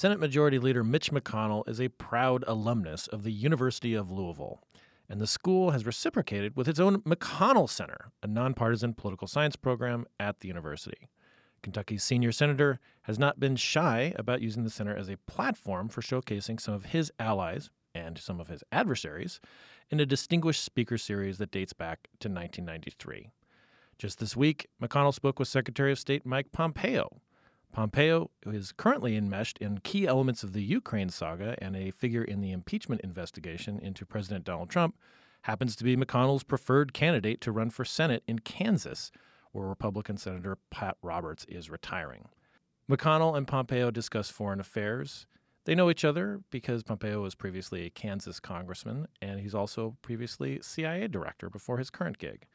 Senate Majority Leader Mitch McConnell is a proud alumnus of the University of Louisville, and the school has reciprocated with its own McConnell Center, a nonpartisan political science program at the university. Kentucky's senior senator has not been shy about using the center as a platform for showcasing some of his allies and some of his adversaries in a distinguished speaker series that dates back to 1993. Just this week, McConnell spoke with Secretary of State Mike Pompeo Pompeo is currently enmeshed in key elements of the Ukraine saga and a figure in the impeachment investigation into President Donald Trump, happens to be McConnell's preferred candidate to run for Senate in Kansas, where Republican Senator Pat Roberts is retiring. McConnell and Pompeo discuss foreign affairs. They know each other because Pompeo was previously a Kansas congressman, and he's also previously CIA director before his current gig.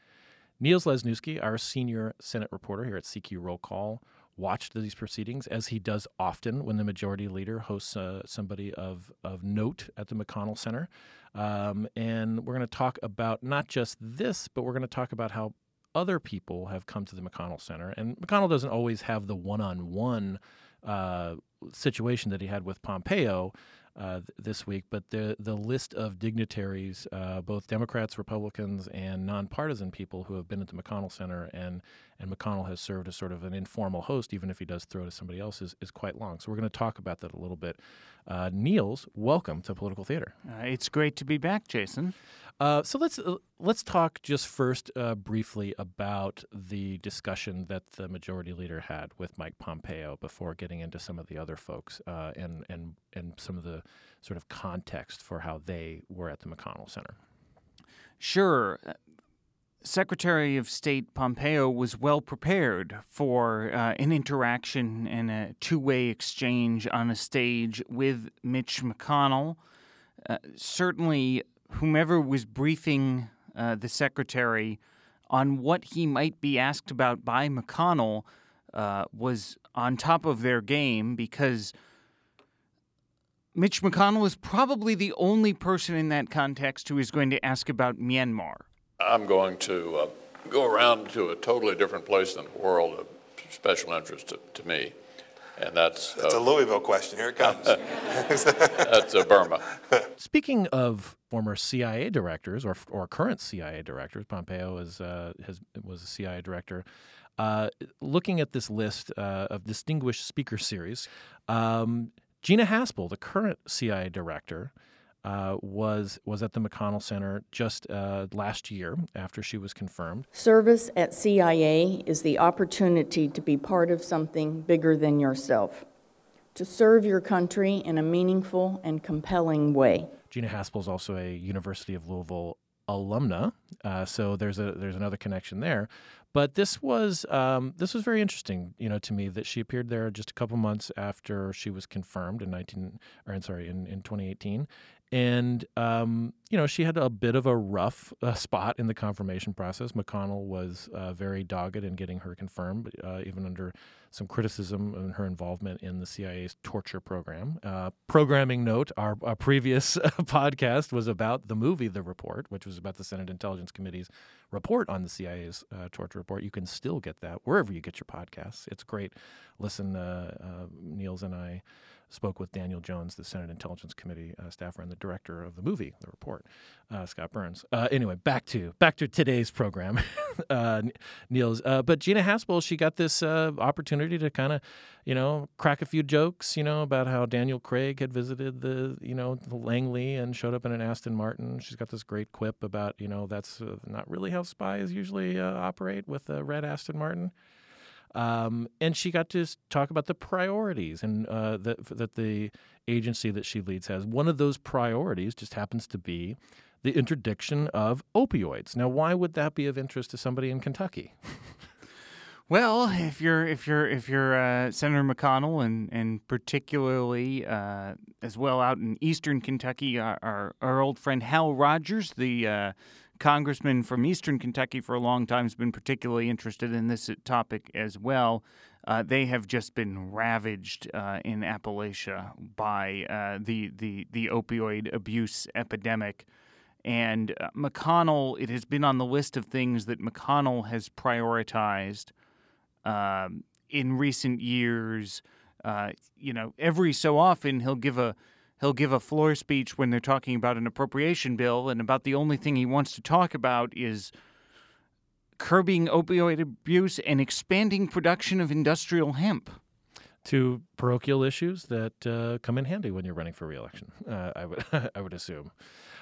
Niels Lesniewski, our senior Senate reporter here at CQ Roll Call, watched these proceedings, as he does often when the majority leader hosts uh, somebody of, of note at the McConnell Center. Um, and we're going to talk about not just this, but we're going to talk about how other people have come to the McConnell Center. And McConnell doesn't always have the one on one situation that he had with Pompeo uh, this week, but the the list of dignitaries, uh, both Democrats, Republicans, and nonpartisan people who have been at the McConnell Center, and and McConnell has served as sort of an informal host, even if he does throw to somebody else, is, is quite long. So we're going to talk about that a little bit. Uh, Niels, welcome to Political Theater. Uh, it's great to be back, Jason. Uh, so let's uh, let's talk just first uh, briefly about the discussion that the majority leader had with Mike Pompeo before getting into some of the other folks uh, and and and some of the sort of context for how they were at the McConnell Center. Sure. Secretary of State Pompeo was well prepared for uh, an interaction and a two way exchange on a stage with Mitch McConnell. Uh, certainly, whomever was briefing uh, the secretary on what he might be asked about by McConnell uh, was on top of their game because Mitch McConnell is probably the only person in that context who is going to ask about Myanmar. I'm going to uh, go around to a totally different place in the world of special interest to, to me, and that's. It's uh, a Louisville question. Here it comes. that's uh, Burma. Speaking of former CIA directors or, or current CIA directors, Pompeo is, uh, has, was a CIA director. Uh, looking at this list uh, of distinguished speaker series, um, Gina Haspel, the current CIA director, uh, was was at the McConnell Center just uh, last year after she was confirmed. Service at CIA is the opportunity to be part of something bigger than yourself, to serve your country in a meaningful and compelling way. Gina Haspel is also a University of Louisville alumna, uh, so there's a there's another connection there. But this was um, this was very interesting, you know, to me that she appeared there just a couple months after she was confirmed in 19 or I'm sorry in, in 2018, and, um, you know, she had a bit of a rough uh, spot in the confirmation process. McConnell was uh, very dogged in getting her confirmed, uh, even under some criticism of her involvement in the CIA's torture program. Uh, programming note our, our previous podcast was about the movie The Report, which was about the Senate Intelligence Committee's report on the CIA's uh, torture report. You can still get that wherever you get your podcasts. It's great. Listen, uh, Niels and I spoke with Daniel Jones, the Senate Intelligence Committee uh, staffer and the director of the movie, The Report, uh, Scott Burns. Uh, anyway, back to back to today's program, uh, Niels. Uh, but Gina Haspel, she got this uh, opportunity to kind of, you know, crack a few jokes, you know, about how Daniel Craig had visited the, you know, the Langley and showed up in an Aston Martin. She's got this great quip about, you know, that's not really how spies usually operate with a red Aston Martin. Um, and she got to talk about the priorities and uh, that that the agency that she leads has. One of those priorities just happens to be the interdiction of opioids. Now, why would that be of interest to somebody in Kentucky? Well, if you're if you're if you're uh, Senator McConnell and and particularly uh, as well out in Eastern Kentucky, our our, our old friend Hal Rogers, the uh, congressman from Eastern Kentucky for a long time, has been particularly interested in this topic as well. Uh, they have just been ravaged uh, in Appalachia by uh, the the the opioid abuse epidemic. And uh, McConnell, it has been on the list of things that McConnell has prioritized um, in recent years. Uh, you know, every so often he'll give a he'll give a floor speech when they're talking about an appropriation bill, and about the only thing he wants to talk about is curbing opioid abuse and expanding production of industrial hemp. Two parochial issues that uh, come in handy when you're running for reelection. Uh, I would I would assume.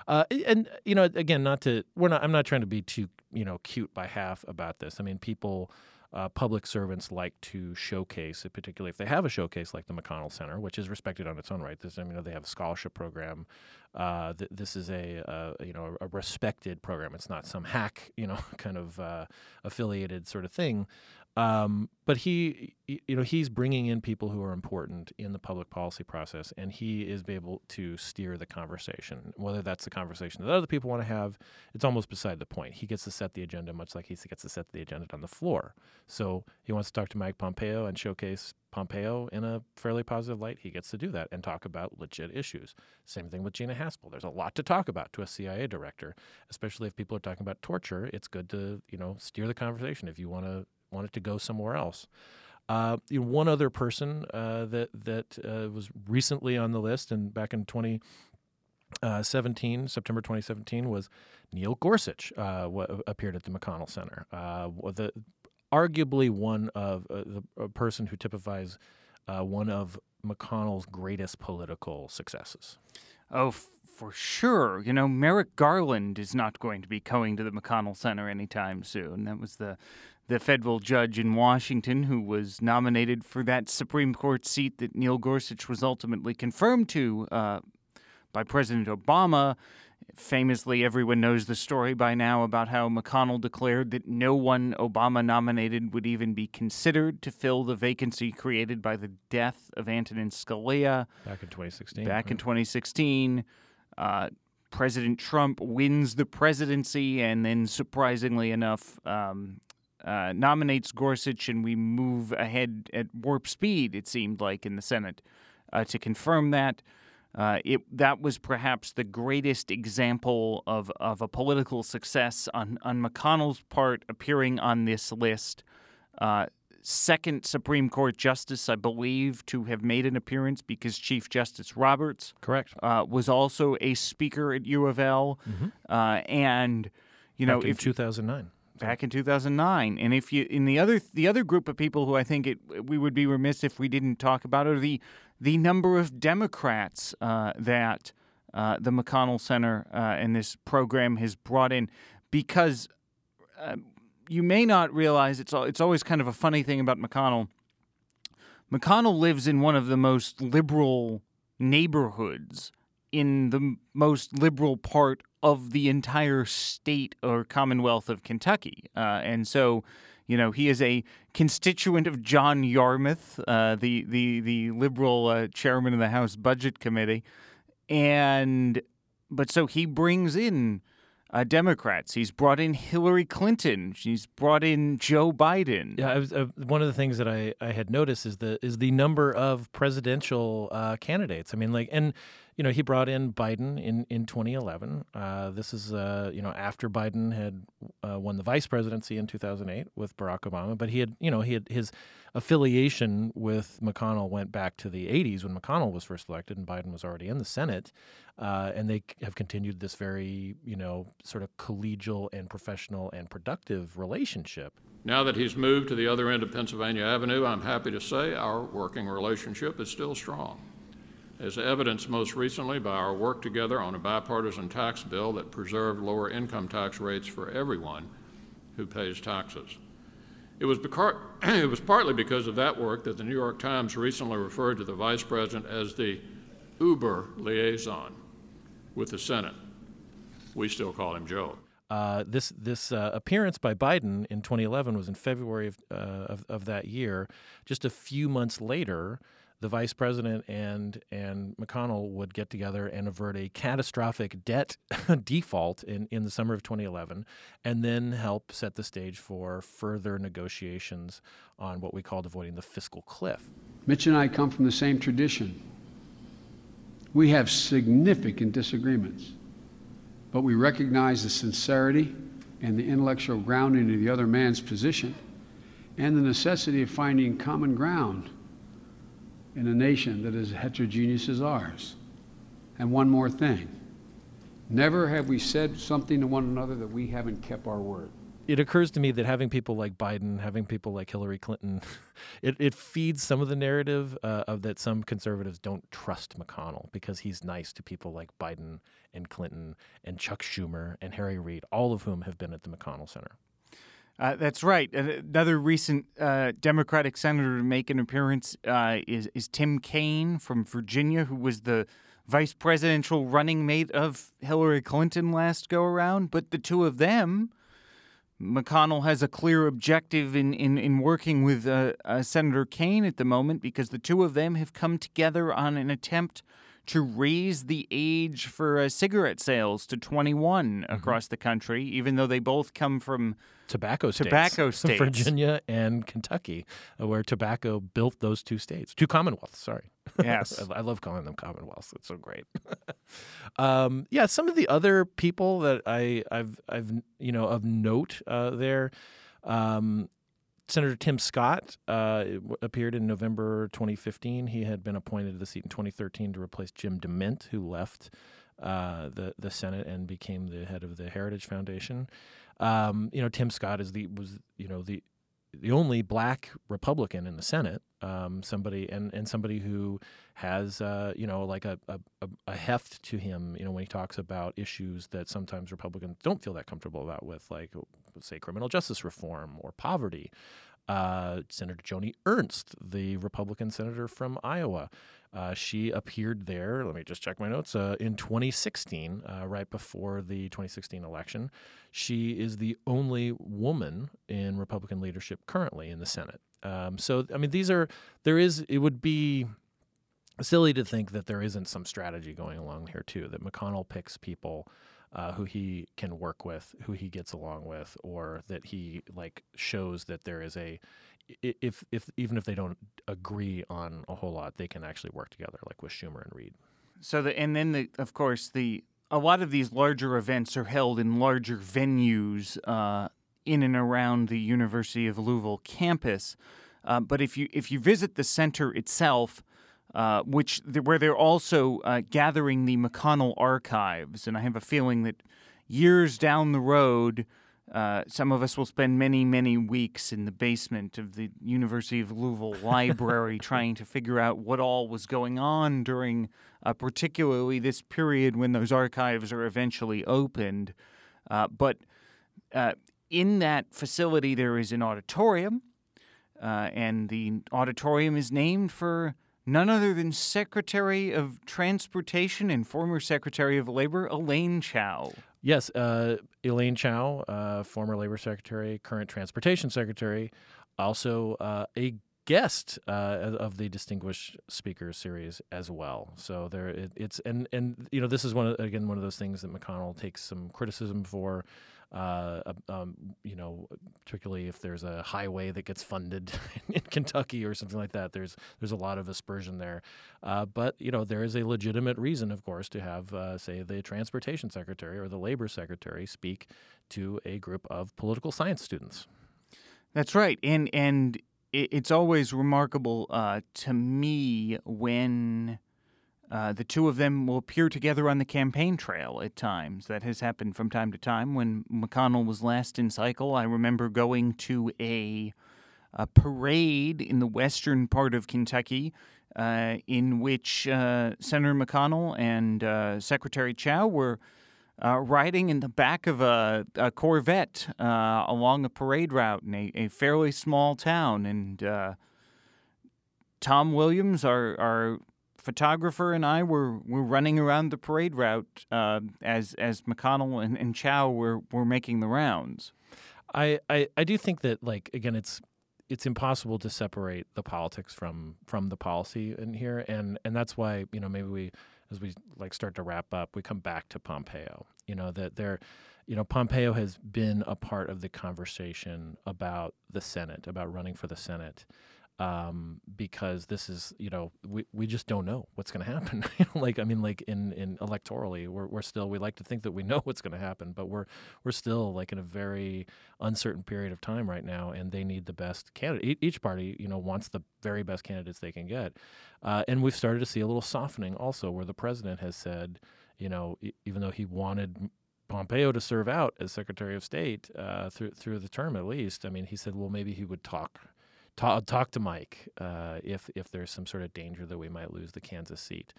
Uh, and you know, again, not to we're not. I'm not trying to be too you know cute by half about this. I mean, people. Uh, public servants like to showcase, particularly if they have a showcase like the McConnell Center, which is respected on its own right. This, I mean, they have a scholarship program. Uh, th- this is a uh, you know a respected program. It's not some hack you know kind of uh, affiliated sort of thing. Um, but he, you know, he's bringing in people who are important in the public policy process, and he is able to steer the conversation. Whether that's the conversation that other people want to have, it's almost beside the point. He gets to set the agenda, much like he gets to set the agenda on the floor. So he wants to talk to Mike Pompeo and showcase Pompeo in a fairly positive light. He gets to do that and talk about legit issues. Same thing with Gina Haspel. There's a lot to talk about to a CIA director, especially if people are talking about torture. It's good to you know steer the conversation if you want to want it to go somewhere else. Uh, you know, one other person uh, that that uh, was recently on the list and back in 2017, uh, September 2017, was Neil Gorsuch. Uh, w- appeared at the McConnell Center. Uh, the arguably one of the a person who typifies one of McConnell's greatest political successes. Oh, for sure. You know, Merrick Garland is not going to be going to the McConnell Center anytime soon. That was the the federal judge in Washington who was nominated for that Supreme Court seat that Neil Gorsuch was ultimately confirmed to uh, by President Obama. Famously, everyone knows the story by now about how McConnell declared that no one Obama nominated would even be considered to fill the vacancy created by the death of Antonin Scalia. Back in 2016. Back in 2016. Uh, President Trump wins the presidency, and then, surprisingly enough, um, uh, nominates Gorsuch, and we move ahead at warp speed. It seemed like in the Senate uh, to confirm that. Uh, it that was perhaps the greatest example of, of a political success on on McConnell's part, appearing on this list. Uh, second Supreme Court justice, I believe, to have made an appearance because Chief Justice Roberts, correct, uh, was also a speaker at U of L, mm-hmm. Uh, and you know, Back in if 2009 back in 2009. And if you in the other the other group of people who I think it, we would be remiss if we didn't talk about are the the number of Democrats uh, that uh, the McConnell Center uh, and this program has brought in, because uh, you may not realize it's it's always kind of a funny thing about McConnell. McConnell lives in one of the most liberal neighborhoods in the most liberal part of the entire state or Commonwealth of Kentucky. Uh, and so, you know, he is a constituent of John Yarmuth, uh, the, the, the liberal uh, chairman of the House Budget Committee. And, but so he brings in uh, Democrats. He's brought in Hillary Clinton. She's brought in Joe Biden. Yeah, was, uh, one of the things that I, I had noticed is the is the number of presidential uh, candidates. I mean, like, and you know, he brought in Biden in, in 2011. Uh, this is, uh, you know, after Biden had uh, won the vice presidency in 2008 with Barack Obama. But he had, you know, he had his affiliation with McConnell went back to the 80s when McConnell was first elected and Biden was already in the Senate. Uh, and they have continued this very, you know, sort of collegial and professional and productive relationship. Now that he's moved to the other end of Pennsylvania Avenue, I'm happy to say our working relationship is still strong as evidenced most recently by our work together on a bipartisan tax bill that preserved lower income tax rates for everyone who pays taxes. It was, beca- it was partly because of that work that the New York Times recently referred to the Vice President as the Uber liaison with the Senate. We still call him Joe. Uh, this this uh, appearance by Biden in 2011 was in February of, uh, of, of that year. Just a few months later, the vice president and and McConnell would get together and avert a catastrophic debt default in, in the summer of 2011, and then help set the stage for further negotiations on what we called avoiding the fiscal cliff. Mitch and I come from the same tradition. We have significant disagreements, but we recognize the sincerity and the intellectual grounding of the other man's position and the necessity of finding common ground in a nation that is heterogeneous as ours. And one more thing never have we said something to one another that we haven't kept our word. It occurs to me that having people like Biden, having people like Hillary Clinton, it, it feeds some of the narrative uh, of that some conservatives don't trust McConnell because he's nice to people like Biden and Clinton and Chuck Schumer and Harry Reid, all of whom have been at the McConnell Center. Uh, that's right. Another recent uh, Democratic senator to make an appearance uh, is is Tim Kaine from Virginia, who was the vice presidential running mate of Hillary Clinton last go around. But the two of them, McConnell has a clear objective in in, in working with uh, uh, Senator Kaine at the moment because the two of them have come together on an attempt to raise the age for uh, cigarette sales to 21 mm-hmm. across the country, even though they both come from tobacco states, tobacco states, Virginia and Kentucky, uh, where tobacco built those two states, two commonwealths. Sorry. Yes, I love calling them commonwealths. It's so great. um, yeah, some of the other people that I, I've, I've, you know, of note uh, there. Um, Senator Tim Scott uh, appeared in November 2015. He had been appointed to the seat in 2013 to replace Jim DeMint, who left uh, the the Senate and became the head of the Heritage Foundation. Um, you know, Tim Scott is the was you know the the only black Republican in the Senate. Um, somebody and and somebody who has uh, you know like a, a a heft to him. You know, when he talks about issues that sometimes Republicans don't feel that comfortable about with, like say criminal justice reform or poverty. Uh, senator Joni Ernst, the Republican senator from Iowa, uh, she appeared there. Let me just check my notes. Uh, in 2016, uh, right before the 2016 election, she is the only woman in Republican leadership currently in the Senate. Um, so, I mean, these are there is. It would be silly to think that there isn't some strategy going along here too. That McConnell picks people uh, who he can work with, who he gets along with, or that he like shows that there is a if if even if they don't agree on a whole lot, they can actually work together, like with Schumer and Reid. So the and then the of course the a lot of these larger events are held in larger venues uh, in and around the University of Louisville campus. Uh, but if you if you visit the center itself, uh, which where they're also uh, gathering the McConnell archives, and I have a feeling that years down the road, uh, some of us will spend many, many weeks in the basement of the University of Louisville library trying to figure out what all was going on during, uh, particularly this period when those archives are eventually opened. Uh, but uh, in that facility, there is an auditorium, uh, and the auditorium is named for none other than Secretary of Transportation and former Secretary of Labor Elaine Chao. Yes, uh, Elaine Chao, uh, former Labor Secretary, current Transportation Secretary, also uh, a guest uh, of the Distinguished Speakers Series as well. So there, it, it's and and you know this is one of, again one of those things that McConnell takes some criticism for uh, um, you know, particularly if there's a highway that gets funded in Kentucky or something like that. There's there's a lot of aspersion there, uh, but you know there is a legitimate reason, of course, to have uh, say the transportation secretary or the labor secretary speak to a group of political science students. That's right, and and it's always remarkable uh, to me when uh, the two of them will appear together on the campaign trail at times. That has happened from time to time. When McConnell was last in cycle, I remember going to a, a parade in the western part of Kentucky uh, in which uh, Senator McConnell and uh, Secretary Chao were. Uh, riding in the back of a, a Corvette along a parade route in a, a fairly small town. And Tom Williams, our, our photographer and I were, were running around the parade route uh, as as McConnell and, and Chao were, were making the rounds. I, I, I do think that like again it's it's impossible to separate the politics from from the policy in here and and that's why you know maybe we as we like start to wrap up we come back to Pompeo you know that there you know Pompeo has been a part of the conversation about the Senate about running for the Senate um, because this is you know we, we just don't know what's going to happen. like I mean, like in in electorally, we're we're still we like to think that we know what's going to happen, but we're we're still like in a very uncertain period of time right now, and they need the best candidate. Each party you know wants the very best candidates they can get, uh, and we've started to see a little softening also, where the president has said, you know, even though he wanted Pompeo to serve out as Secretary of State uh, through through the term at least. I mean, he said, well, maybe he would talk talk, talk to Mike uh, if if there's some sort of danger that we might lose the Kansas seat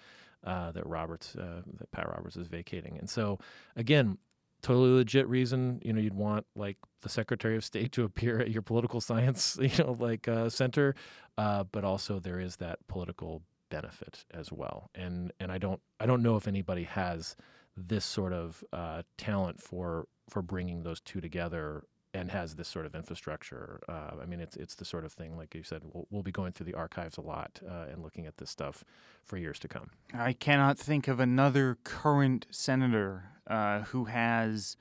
uh, that Roberts uh, that Pat Roberts is vacating. And so again, totally legit reason. You know, you'd want like the Secretary of State to appear at your political science, you know, like uh, center, uh, but also there is that political benefit as well. And and I don't I don't know if anybody has this sort of uh, talent for for bringing those two together and has this sort of infrastructure. Uh, I mean, it's it's the sort of thing, like you said, we'll, we'll be going through the archives a lot uh, and looking at this stuff for years to come. I cannot think of another current senator uh, who has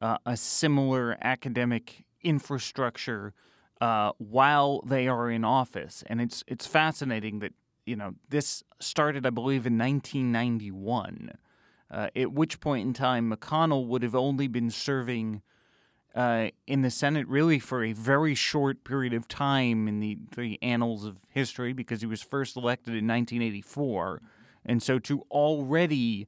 uh, a similar academic infrastructure uh, while they are in office, and it's it's fascinating that you know this started, I believe, in 1991. Uh, at which point in time, McConnell would have only been serving uh, in the Senate really for a very short period of time in the, the annals of history because he was first elected in 1984. And so to already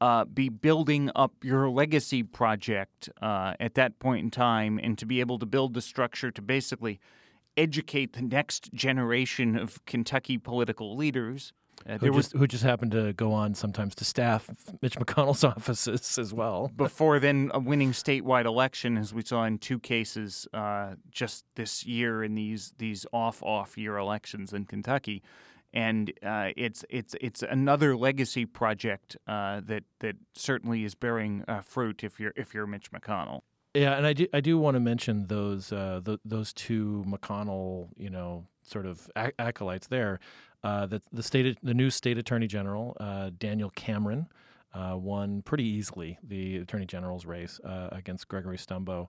uh, be building up your legacy project uh, at that point in time and to be able to build the structure to basically educate the next generation of Kentucky political leaders who, just, who just happened to go on sometimes to staff Mitch McConnell's offices as well. Before then, a winning statewide election, as we saw in two cases uh, just this year in these these off off year elections in Kentucky, and uh, it's it's it's another legacy project uh, that that certainly is bearing uh, fruit if you're if you're Mitch McConnell. Yeah, and I do I do want to mention those uh, the, those two McConnell you know sort of acolytes there. Uh, the the state the new state attorney general uh, Daniel Cameron uh, won pretty easily the attorney general's race uh, against Gregory Stumbo,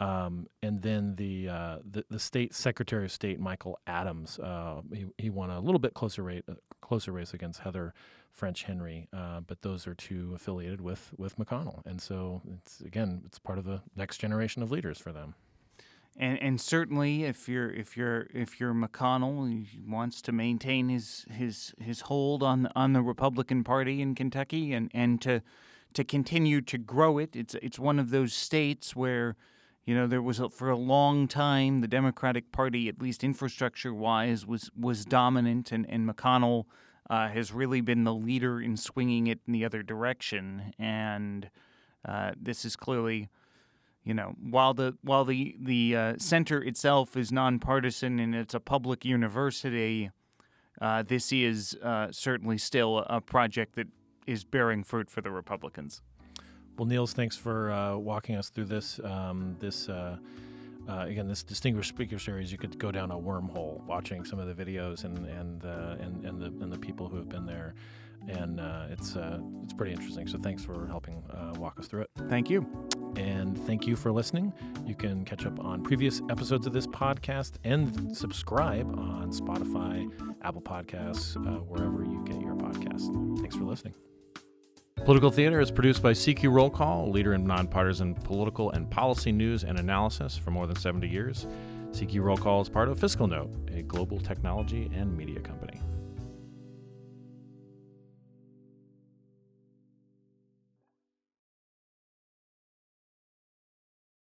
um, and then the, uh, the, the state secretary of state Michael Adams uh, he, he won a little bit closer rate closer race against Heather French Henry, but those are two affiliated with with McConnell, and so it's again it's part of the next generation of leaders for them and and certainly if you're if you're if you're McConnell, he wants to maintain his his his hold on on the Republican Party in Kentucky and and to to continue to grow it. It's it's one of those states where you know there was a, for a long time the Democratic Party, at least infrastructure wise, was was dominant, and and McConnell uh, has really been the leader in swinging it in the other direction, and uh, this is clearly you know, while the while the the uh, center itself is nonpartisan and it's a public university, uh, this is uh, certainly still a project that is bearing fruit for the Republicans. Well, Niels, thanks for uh, walking us through this. Um, this uh, uh, again, this distinguished speaker series. You could go down a wormhole watching some of the videos and and and and the and the people who have been there and uh, it's uh, it's pretty interesting. So thanks for helping uh, walk us through it. Thank you, and thank you for listening. You can catch up on previous episodes of this podcast and subscribe on Spotify, Apple Podcasts, uh, wherever you get your podcasts. Thanks for listening. Political Theater is produced by CQ Roll Call, a leader in nonpartisan political and policy news and analysis for more than 70 years. CQ Roll Call is part of FiscalNote, a global technology and media company.